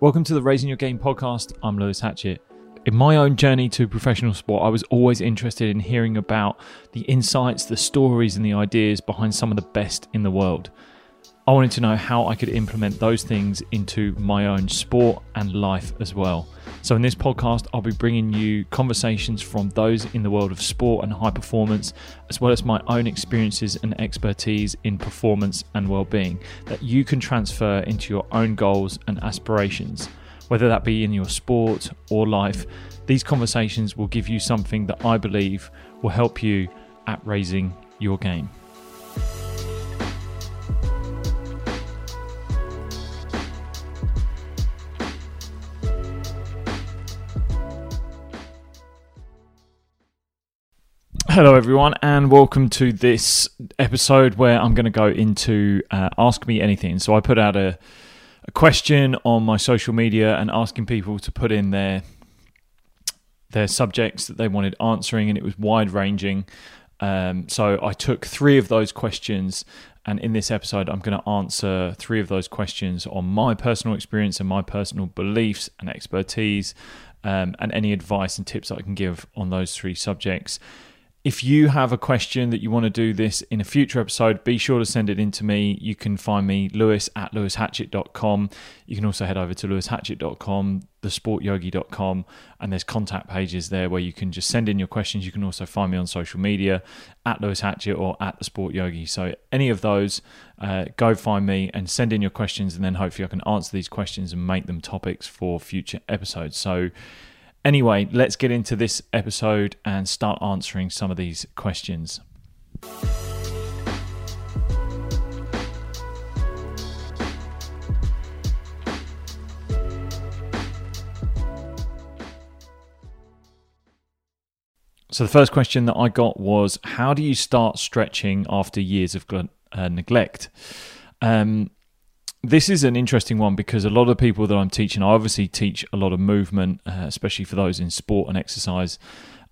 Welcome to the Raising Your Game podcast. I'm Lewis Hatchett. In my own journey to professional sport, I was always interested in hearing about the insights, the stories, and the ideas behind some of the best in the world. I wanted to know how I could implement those things into my own sport and life as well. So, in this podcast, I'll be bringing you conversations from those in the world of sport and high performance, as well as my own experiences and expertise in performance and well-being that you can transfer into your own goals and aspirations, whether that be in your sport or life. These conversations will give you something that I believe will help you at raising your game. Hello, everyone, and welcome to this episode where I'm going to go into uh, Ask Me Anything. So, I put out a, a, question on my social media and asking people to put in their their subjects that they wanted answering, and it was wide ranging. Um, so, I took three of those questions, and in this episode, I'm going to answer three of those questions on my personal experience and my personal beliefs and expertise, um, and any advice and tips I can give on those three subjects. If you have a question that you want to do this in a future episode, be sure to send it in to me. You can find me, lewis at lewishatchett.com. You can also head over to lewishatchett.com, thesportyogi.com, and there's contact pages there where you can just send in your questions. You can also find me on social media at Lewis Hatchett or at the. So, any of those, uh, go find me and send in your questions, and then hopefully I can answer these questions and make them topics for future episodes. So, Anyway, let's get into this episode and start answering some of these questions. So, the first question that I got was How do you start stretching after years of uh, neglect? Um, this is an interesting one because a lot of people that I'm teaching, I obviously teach a lot of movement, uh, especially for those in sport and exercise.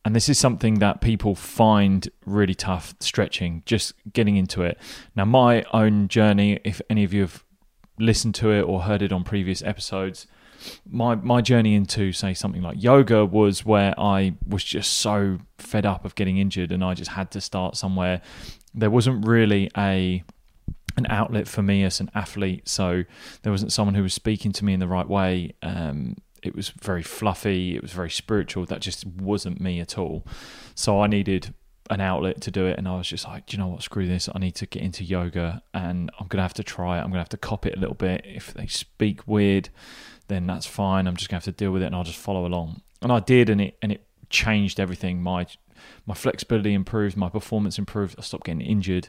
And this is something that people find really tough stretching, just getting into it. Now, my own journey, if any of you have listened to it or heard it on previous episodes, my my journey into say something like yoga was where I was just so fed up of getting injured and I just had to start somewhere. There wasn't really a an outlet for me as an athlete. So there wasn't someone who was speaking to me in the right way. Um, it was very fluffy. It was very spiritual. That just wasn't me at all. So I needed an outlet to do it, and I was just like, do you know what? Screw this. I need to get into yoga, and I'm gonna have to try it. I'm gonna have to copy it a little bit. If they speak weird, then that's fine. I'm just gonna have to deal with it, and I'll just follow along. And I did, and it and it changed everything. My my flexibility improved, my performance improved. I stopped getting injured,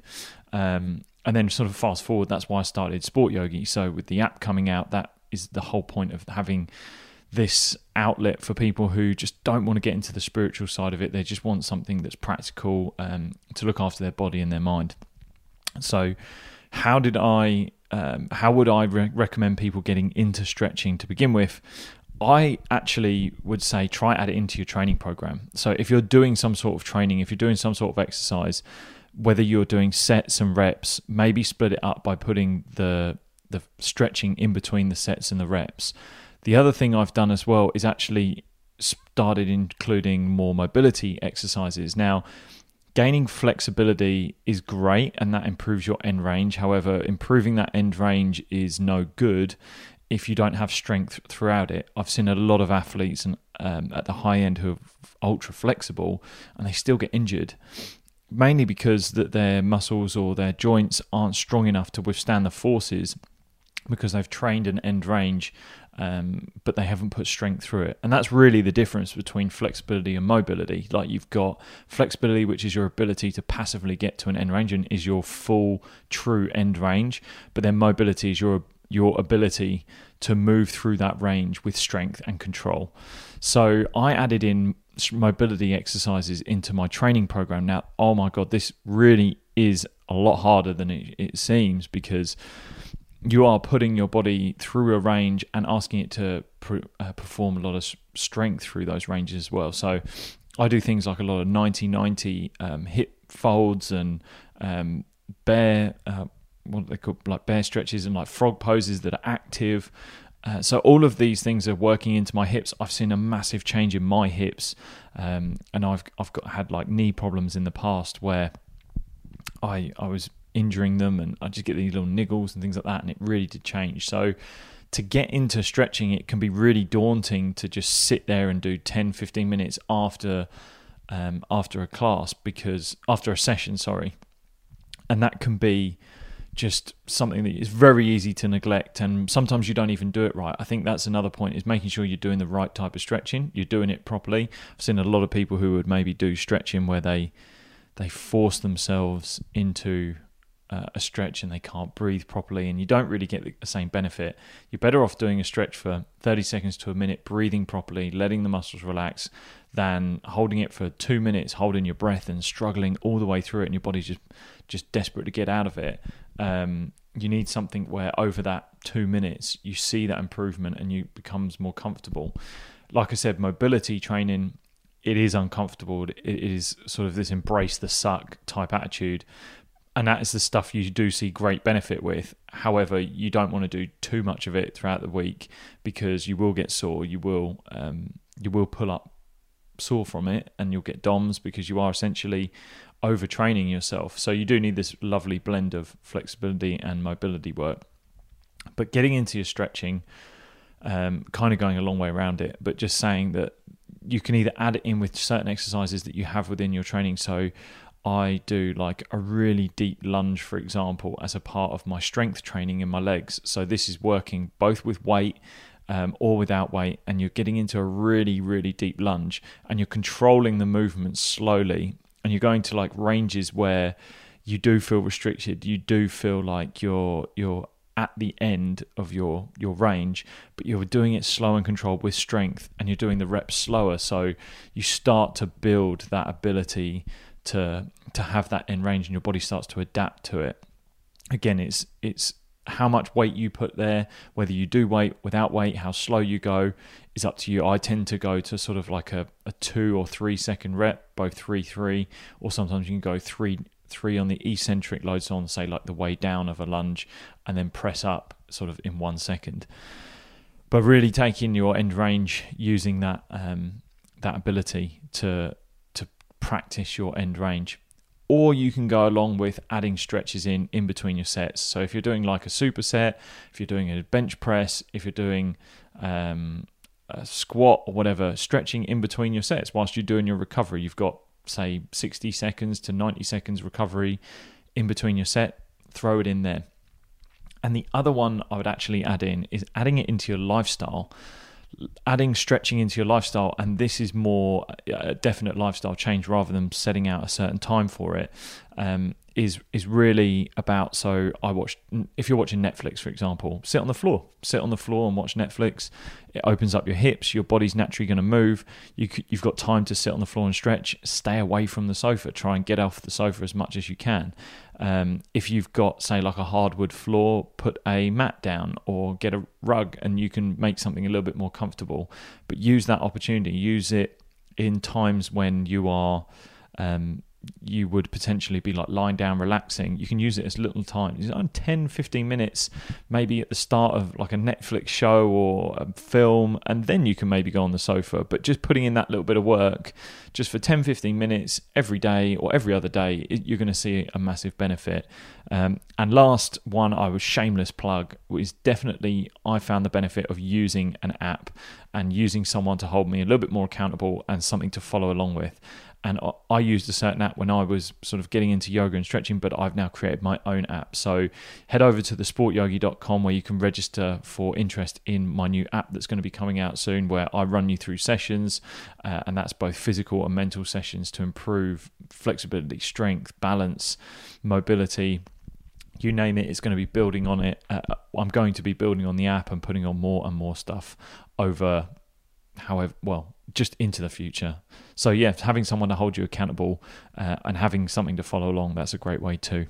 um, and then sort of fast forward, that's why I started Sport Yogi. So with the app coming out, that is the whole point of having this outlet for people who just don't want to get into the spiritual side of it. They just want something that's practical um, to look after their body and their mind. So, how did I? Um, how would I re- recommend people getting into stretching to begin with? I actually would say try add it into your training program. So if you're doing some sort of training, if you're doing some sort of exercise, whether you're doing sets and reps, maybe split it up by putting the the stretching in between the sets and the reps. The other thing I've done as well is actually started including more mobility exercises. Now, gaining flexibility is great and that improves your end range. However, improving that end range is no good if you don't have strength throughout it. I've seen a lot of athletes and um, at the high end who are ultra flexible and they still get injured mainly because that their muscles or their joints aren't strong enough to withstand the forces because they've trained an end range um, but they haven't put strength through it. And that's really the difference between flexibility and mobility. Like you've got flexibility, which is your ability to passively get to an end range and is your full true end range, but then mobility is your your ability to move through that range with strength and control. So I added in mobility exercises into my training program. Now, oh my God, this really is a lot harder than it, it seems because you are putting your body through a range and asking it to uh, perform a lot of strength through those ranges as well. So I do things like a lot of 90 90 um, hip folds and um, bear, uh, what they call like bear stretches and like frog poses that are active. Uh, so all of these things are working into my hips. I've seen a massive change in my hips, um, and I've I've got had like knee problems in the past where I I was injuring them, and I just get these little niggles and things like that, and it really did change. So to get into stretching, it can be really daunting to just sit there and do 10, 15 minutes after um, after a class because after a session, sorry, and that can be just something that is very easy to neglect and sometimes you don't even do it right. I think that's another point is making sure you're doing the right type of stretching you're doing it properly. I've seen a lot of people who would maybe do stretching where they they force themselves into uh, a stretch and they can't breathe properly and you don't really get the same benefit. You're better off doing a stretch for 30 seconds to a minute breathing properly letting the muscles relax than holding it for two minutes holding your breath and struggling all the way through it and your body's just just desperate to get out of it um, you need something where over that two minutes you see that improvement and you becomes more comfortable like i said mobility training it is uncomfortable it is sort of this embrace the suck type attitude and that is the stuff you do see great benefit with. However, you don't want to do too much of it throughout the week because you will get sore. You will um, you will pull up sore from it, and you'll get DOMS because you are essentially overtraining yourself. So you do need this lovely blend of flexibility and mobility work. But getting into your stretching, um, kind of going a long way around it, but just saying that you can either add it in with certain exercises that you have within your training. So I do like a really deep lunge, for example, as a part of my strength training in my legs. So this is working both with weight um, or without weight, and you're getting into a really, really deep lunge, and you're controlling the movement slowly, and you're going to like ranges where you do feel restricted. You do feel like you're you're at the end of your your range, but you're doing it slow and controlled with strength, and you're doing the reps slower. So you start to build that ability to to have that in range and your body starts to adapt to it again it's it's how much weight you put there whether you do weight without weight how slow you go is up to you i tend to go to sort of like a, a two or three second rep both three three or sometimes you can go three three on the eccentric load so on say like the way down of a lunge and then press up sort of in one second but really taking your end range using that um, that ability to to practice your end range. Or you can go along with adding stretches in in between your sets. So if you're doing like a superset, if you're doing a bench press, if you're doing um, a squat or whatever, stretching in between your sets whilst you're doing your recovery. You've got say 60 seconds to 90 seconds recovery in between your set. Throw it in there. And the other one I would actually add in is adding it into your lifestyle adding stretching into your lifestyle, and this is more a definite lifestyle change rather than setting out a certain time for it. Um, is is really about so I watch if you're watching Netflix for example sit on the floor sit on the floor and watch Netflix. It opens up your hips your body's naturally going to move. You you've got time to sit on the floor and stretch stay away from the sofa try and get off the sofa as much as you can. Um, if you've got say like a hardwood floor put a mat down or get a rug and you can make something a little bit more comfortable. But use that opportunity use it in times when you are um, you would potentially be like lying down relaxing you can use it as little time. It's on 10 15 minutes maybe at the start of like a netflix show or a film and then you can maybe go on the sofa. But just putting in that little bit of work just for 10 15 minutes every day or every other day you're going to see a massive benefit. Um, and last one i was shameless plug is definitely i found the benefit of using an app and using someone to hold me a little bit more accountable and something to follow along with and I used a certain app when I was sort of getting into yoga and stretching, but I've now created my own app. So head over to thesportyogi.com where you can register for interest in my new app that's going to be coming out soon, where I run you through sessions, uh, and that's both physical and mental sessions to improve flexibility, strength, balance, mobility you name it, it's going to be building on it. Uh, I'm going to be building on the app and putting on more and more stuff over however, well, just into the future. So yeah, having someone to hold you accountable uh, and having something to follow along, that's a great way too.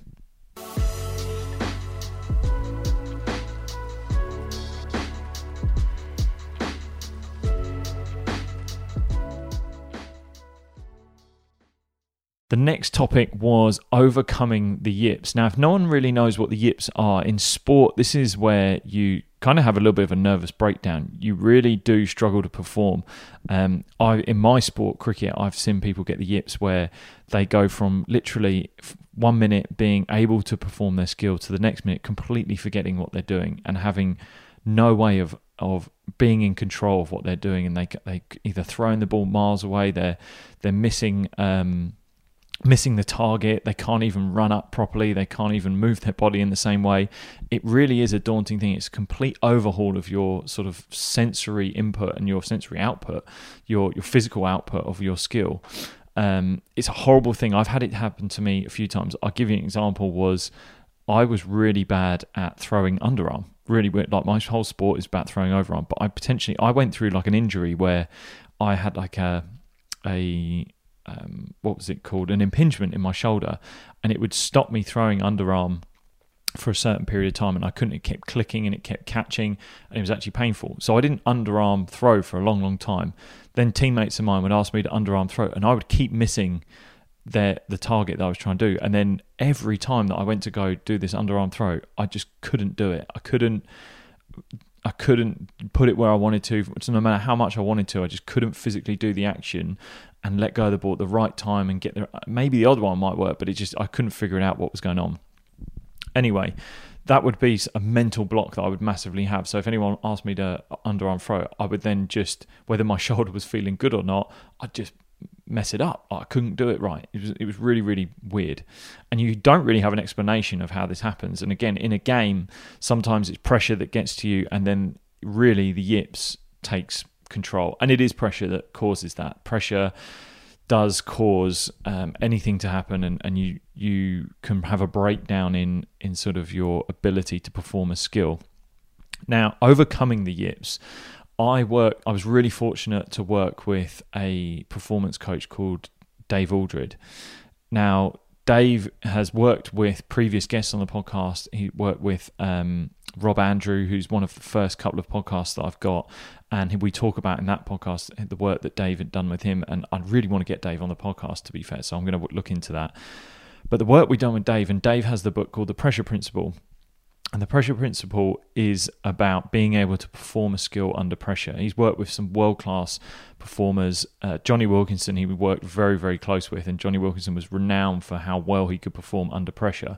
The next topic was overcoming the yips. Now, if no one really knows what the yips are in sport, this is where you kind of have a little bit of a nervous breakdown. You really do struggle to perform. Um, I in my sport, cricket, I've seen people get the yips where they go from literally one minute being able to perform their skill to the next minute completely forgetting what they're doing and having no way of of being in control of what they're doing, and they they either throwing the ball miles away, they're they're missing. Um, missing the target. They can't even run up properly. They can't even move their body in the same way. It really is a daunting thing. It's a complete overhaul of your sort of sensory input and your sensory output, your your physical output of your skill. Um, it's a horrible thing. I've had it happen to me a few times. I'll give you an example. Was I was really bad at throwing underarm. Really weird. Like my whole sport is about throwing overarm, but I potentially I went through like an injury where I had like a a um, what was it called an impingement in my shoulder, and it would stop me throwing underarm for a certain period of time, and I couldn't. It kept clicking and it kept catching, and it was actually painful. So I didn't underarm throw for a long, long time. Then teammates of mine would ask me to underarm throw, and I would keep missing their the target that I was trying to do. And then every time that I went to go do this underarm throw, I just couldn't do it. I couldn't I couldn't put it where I wanted to. So no matter how much I wanted to, I just couldn't physically do the action and let go of the ball at the right time and get there. Maybe the odd one might work, but it just I couldn't figure it out what was going on. Anyway, that would be a mental block that I would massively have. So if anyone asked me to underarm throw, I would then just whether my shoulder was feeling good or not, I'd just mess it up. I couldn't do it right. It was it was really really weird, and you don't really have an explanation of how this happens. And again, in a game, sometimes it's pressure that gets to you, and then really the yips takes control, and it is pressure that causes that. Pressure does cause um, anything to happen, and, and you you can have a breakdown in in sort of your ability to perform a skill. Now, overcoming the yips I work. I was really fortunate to work with a performance coach called Dave Aldred. Now, Dave has worked with previous guests on the podcast. He worked with um, Rob Andrew, who's one of the first couple of podcasts that I've got, and we talk about in that podcast the work that Dave had done with him. And I really want to get Dave on the podcast, to be fair. So I'm going to look into that. But the work we've done with Dave, and Dave has the book called The Pressure Principle, and the pressure principle is about being able to perform a skill under pressure. He's worked with some world class performers. Uh, Jonny Wilkinson, he worked very, very close with, and Jonny Wilkinson was renowned for how well he could perform under pressure.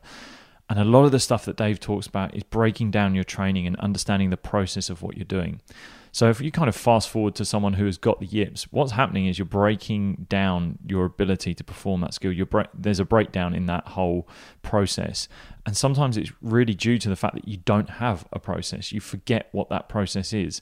And a lot of the stuff that Dave talks about is breaking down your training and understanding the process of what you're doing. So if you kind of fast forward to someone who has got the yips, what's happening is you're breaking down your ability to perform that skill. Bre- there's a breakdown in that whole process, and sometimes it's really due to the fact that you don't have a process. You forget what that process is.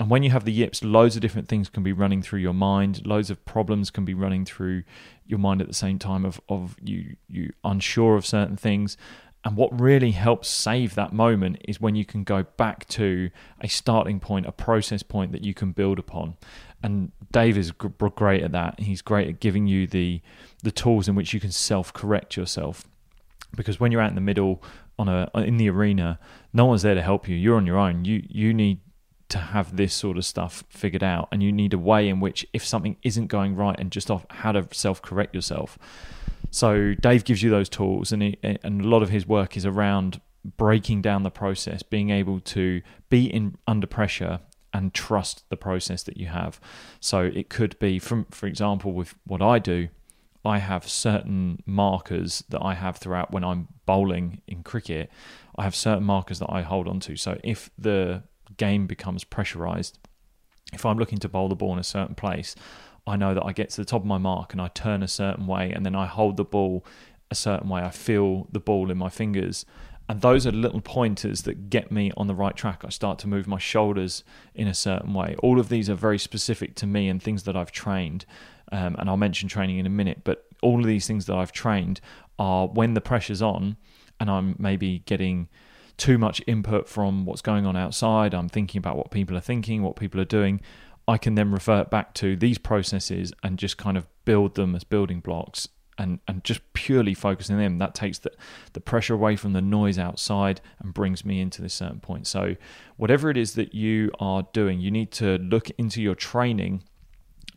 And when you have the yips, loads of different things can be running through your mind. Loads of problems can be running through your mind at the same time of, of you you unsure of certain things. And what really helps save that moment is when you can go back to a starting point, a process point that you can build upon. And Dave is great at that. He's great at giving you the the tools in which you can self correct yourself. Because when you're out in the middle on a in the arena, no one's there to help you. You're on your own. You you need to have this sort of stuff figured out, and you need a way in which if something isn't going right, and just off how to self correct yourself. So Dave gives you those tools, and he, and a lot of his work is around breaking down the process, being able to be in under pressure and trust the process that you have. So it could be, from for example, with what I do, I have certain markers that I have throughout when I'm bowling in cricket. I have certain markers that I hold on to. So if the game becomes pressurized, if I'm looking to bowl the ball in a certain place, I know that I get to the top of my mark and I turn a certain way and then I hold the ball a certain way. I feel the ball in my fingers. And those are little pointers that get me on the right track. I start to move my shoulders in a certain way. All of these are very specific to me and things that I've trained. Um, and I'll mention training in a minute. But all of these things that I've trained are when the pressure's on and I'm maybe getting too much input from what's going on outside. I'm thinking about what people are thinking, what people are doing. I can then revert back to these processes and just kind of build them as building blocks and, and just purely focusing on them. That takes the, the pressure away from the noise outside and brings me into this certain point. So, whatever it is that you are doing, you need to look into your training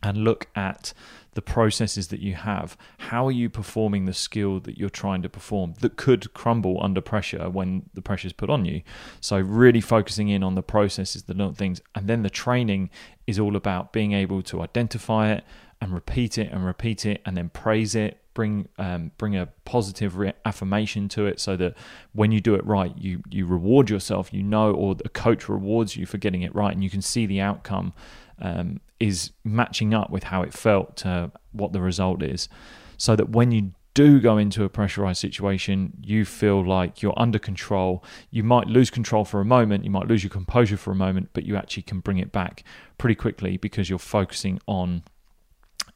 and look at the processes that you have. How are you performing the skill that you're trying to perform that could crumble under pressure when the pressure is put on you? So, really focusing in on the processes, the little things, and then the training is all about being able to identify it and repeat it and repeat it and then praise it. Bring um, bring a positive re- affirmation to it, so that when you do it right, you you reward yourself. You know, or the coach rewards you for getting it right, and you can see the outcome um, is matching up with how it felt to what the result is. So that when you do go into a pressurized situation, you feel like you're under control. You might lose control for a moment, you might lose your composure for a moment, but you actually can bring it back pretty quickly because you're focusing on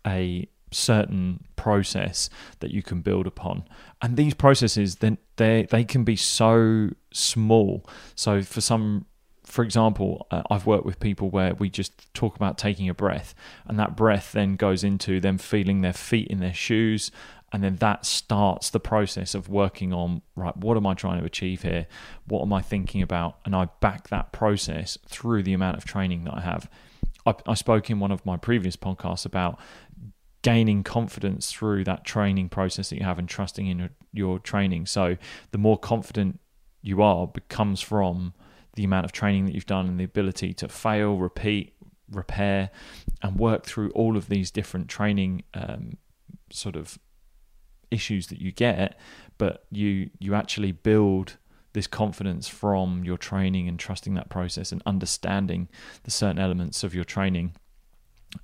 a certain process that you can build upon. And these processes then they they can be so small. So for some for example, uh, I've worked with people where we just talk about taking a breath, and that breath then goes into them feeling their feet in their shoes, and then that starts the process of working on right, what am I trying to achieve here? What am I thinking about? And I back that process through the amount of training that I have. I, I spoke in one of my previous podcasts about gaining confidence through that training process that you have and trusting in your, your training. So the more confident you are becomes from the amount of training that you've done and the ability to fail, repeat, repair, and work through all of these different training um, sort of issues that you get, but you you actually build this confidence from your training and trusting that process and understanding the certain elements of your training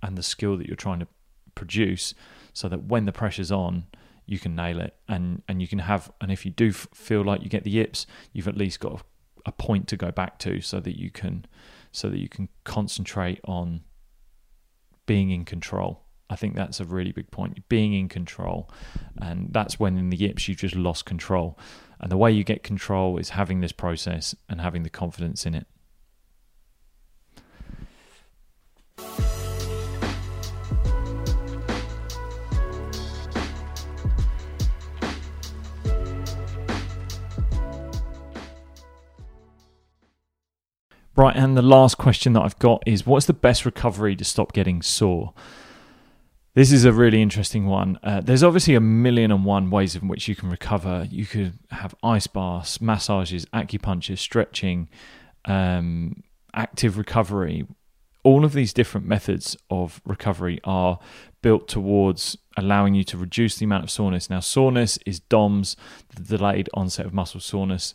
and the skill that you're trying to produce so that when the pressure's on you can nail it and and you can have and if you do feel like you get the yips you've at least got a point to go back to so that you can so that you can concentrate on being in control. I think that's a really big point. Being in control. And that's when in the yips you've just lost control. And the way you get control is having this process and having the confidence in it. Right, and the last question that I've got is what's the best recovery to stop getting sore? This is a really interesting one. Uh, there's obviously a million and one ways in which you can recover. You could have ice baths, massages, acupuncture, stretching, um, active recovery. All of these different methods of recovery are built towards allowing you to reduce the amount of soreness. Now, soreness is DOMS, the delayed onset of muscle soreness,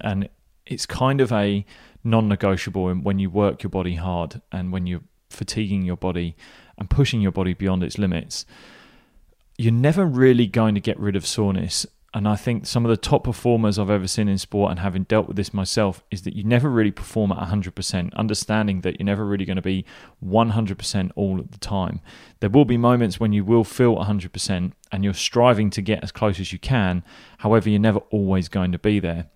and it's kind of a non-negotiable when you work your body hard and when you're fatiguing your body and pushing your body beyond its limits you're never really going to get rid of soreness and I think some of the top performers I've ever seen in sport, and having dealt with this myself, is that you never really perform at 100%, understanding that you're never really going to be 100% all of the time. There will be moments when you will feel 100% and you're striving to get as close as you can. However, you're never always going to be there.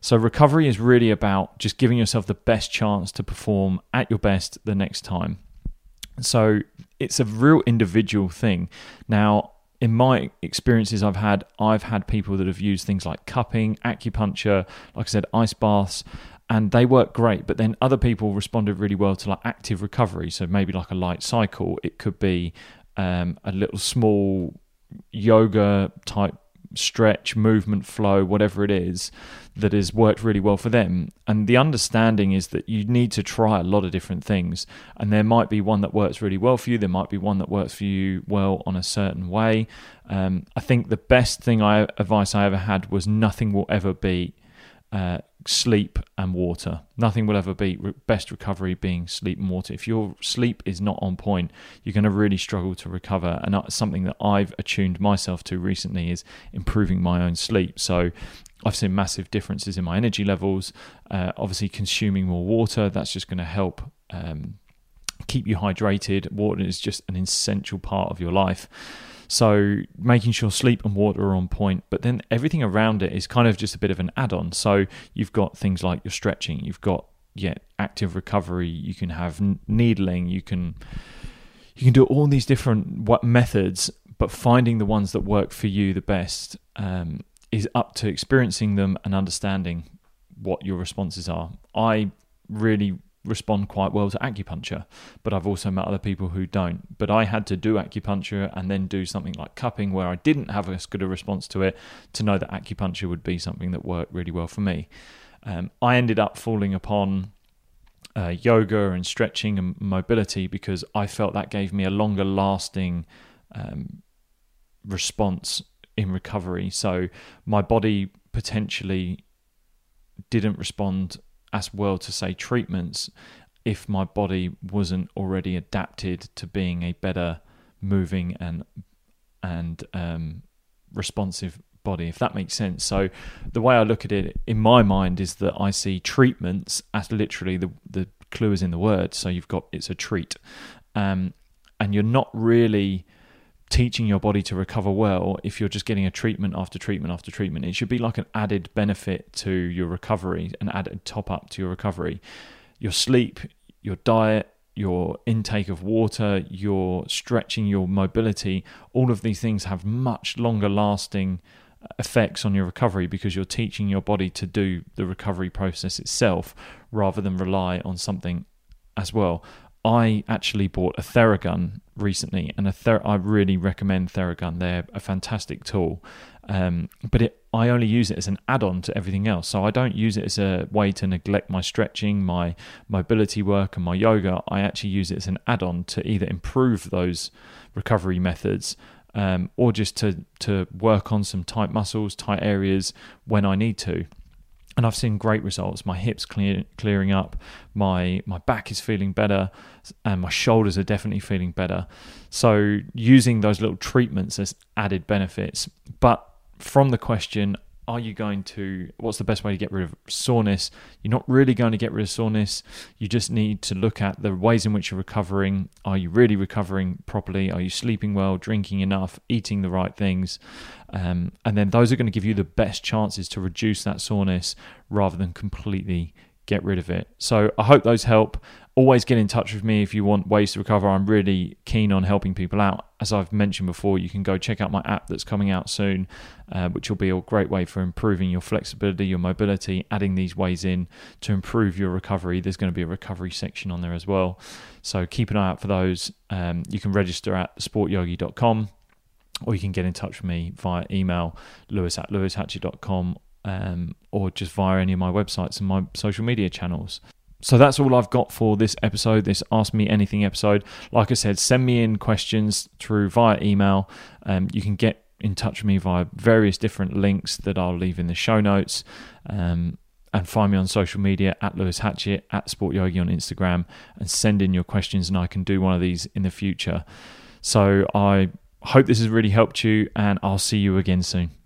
So, recovery is really about just giving yourself the best chance to perform at your best the next time. So, it's a real individual thing. Now, in my experiences I've had, I've had people that have used things like cupping, acupuncture, like I said, ice baths, and they work great. But then other people responded really well to like active recovery. So maybe like a light cycle. It could be um, a little small yoga type stretch, movement, flow, whatever it is that has worked really well for them. And the understanding is that you need to try a lot of different things. And there might be one that works really well for you, there might be one that works for you well on a certain way. Um, I think the best thing I advice I ever had was nothing will ever beat uh, sleep and water. Nothing will ever beat best recovery being sleep and water. If your sleep is not on point, you're going to really struggle to recover. And that's something that I've attuned myself to recently is improving my own sleep. So I've seen massive differences in my energy levels. Uh, obviously, consuming more water that's just going to help. Um, keep you hydrated. Water is just an essential part of your life. So making sure sleep and water are on point, but then everything around it is kind of just a bit of an add-on. So you've got things like your stretching, you've got yeah active recovery, you can have needling, you can you can do all these different methods, but finding the ones that work for you the best um, is up to experiencing them and understanding what your responses are. I really respond quite well to acupuncture, but I've also met other people who don't. But I had to do acupuncture and then do something like cupping where I didn't have as good a response to it to know that acupuncture would be something that worked really well for me. Um, I ended up falling upon uh, yoga and stretching and mobility because I felt that gave me a longer lasting um, response in recovery. So my body potentially didn't respond as well to say treatments if my body wasn't already adapted to being a better moving and and um, responsive body if that makes sense. So the way i look at it in my mind is that i see treatments as literally the the clue is in the word. So you've got it's a treat. Um, and you're not really teaching your body to recover well if you're just getting a treatment after treatment after treatment. It should be like an added benefit to your recovery, an added top up to your recovery. Your sleep, your diet, your intake of water, your stretching, your mobility, all of these things have much longer lasting uh, effects on your recovery because you're teaching your body to do the recovery process itself rather than rely on something as well. I actually bought a Theragun recently, and a I really recommend Theragun. They're a fantastic tool, um, but it, I only use it as an add-on to everything else. So I don't use it as a way to neglect my stretching, my mobility work, and my yoga. I actually use it as an add-on to either improve those recovery methods. Um, or just to to work on some tight muscles, tight areas when I need to and I've seen great results. My hips clear, clearing up, my my back is feeling better, and my shoulders are definitely feeling better. So using those little treatments as added benefits. But from the question, are you going to what's the best way to get rid of soreness? You're not really going to get rid of soreness. You just need to look at the ways in which you're recovering. Are you really recovering properly? Are you sleeping well drinking enough eating the right things? Um, and then those are going to give you the best chances to reduce that soreness rather than completely get rid of it so i hope those help always get in touch with me if you want ways to recover. I'm really keen on helping people out. As I've mentioned before, you can go check out my app that's coming out soon, uh, which will be a great way for improving your flexibility, your mobility, adding these ways in to improve your recovery. There's going to be a recovery section on there as well. So keep an eye out for those. Um, you can register at sportyogi.com or you can get in touch with me via email, lewis at lewishatchett.com um, or just via any of my websites and my social media channels so that's all I've got for this episode, this Ask Me Anything episode. Like I said, send me in questions through via email. Um, you can get in touch with me via various different links that I'll leave in the show notes. Um, and find me on social media at Lewis Hatchett, at Sport Yogi on Instagram, and send in your questions, and I can do one of these in the future. So I hope this has really helped you, and I'll see you again soon.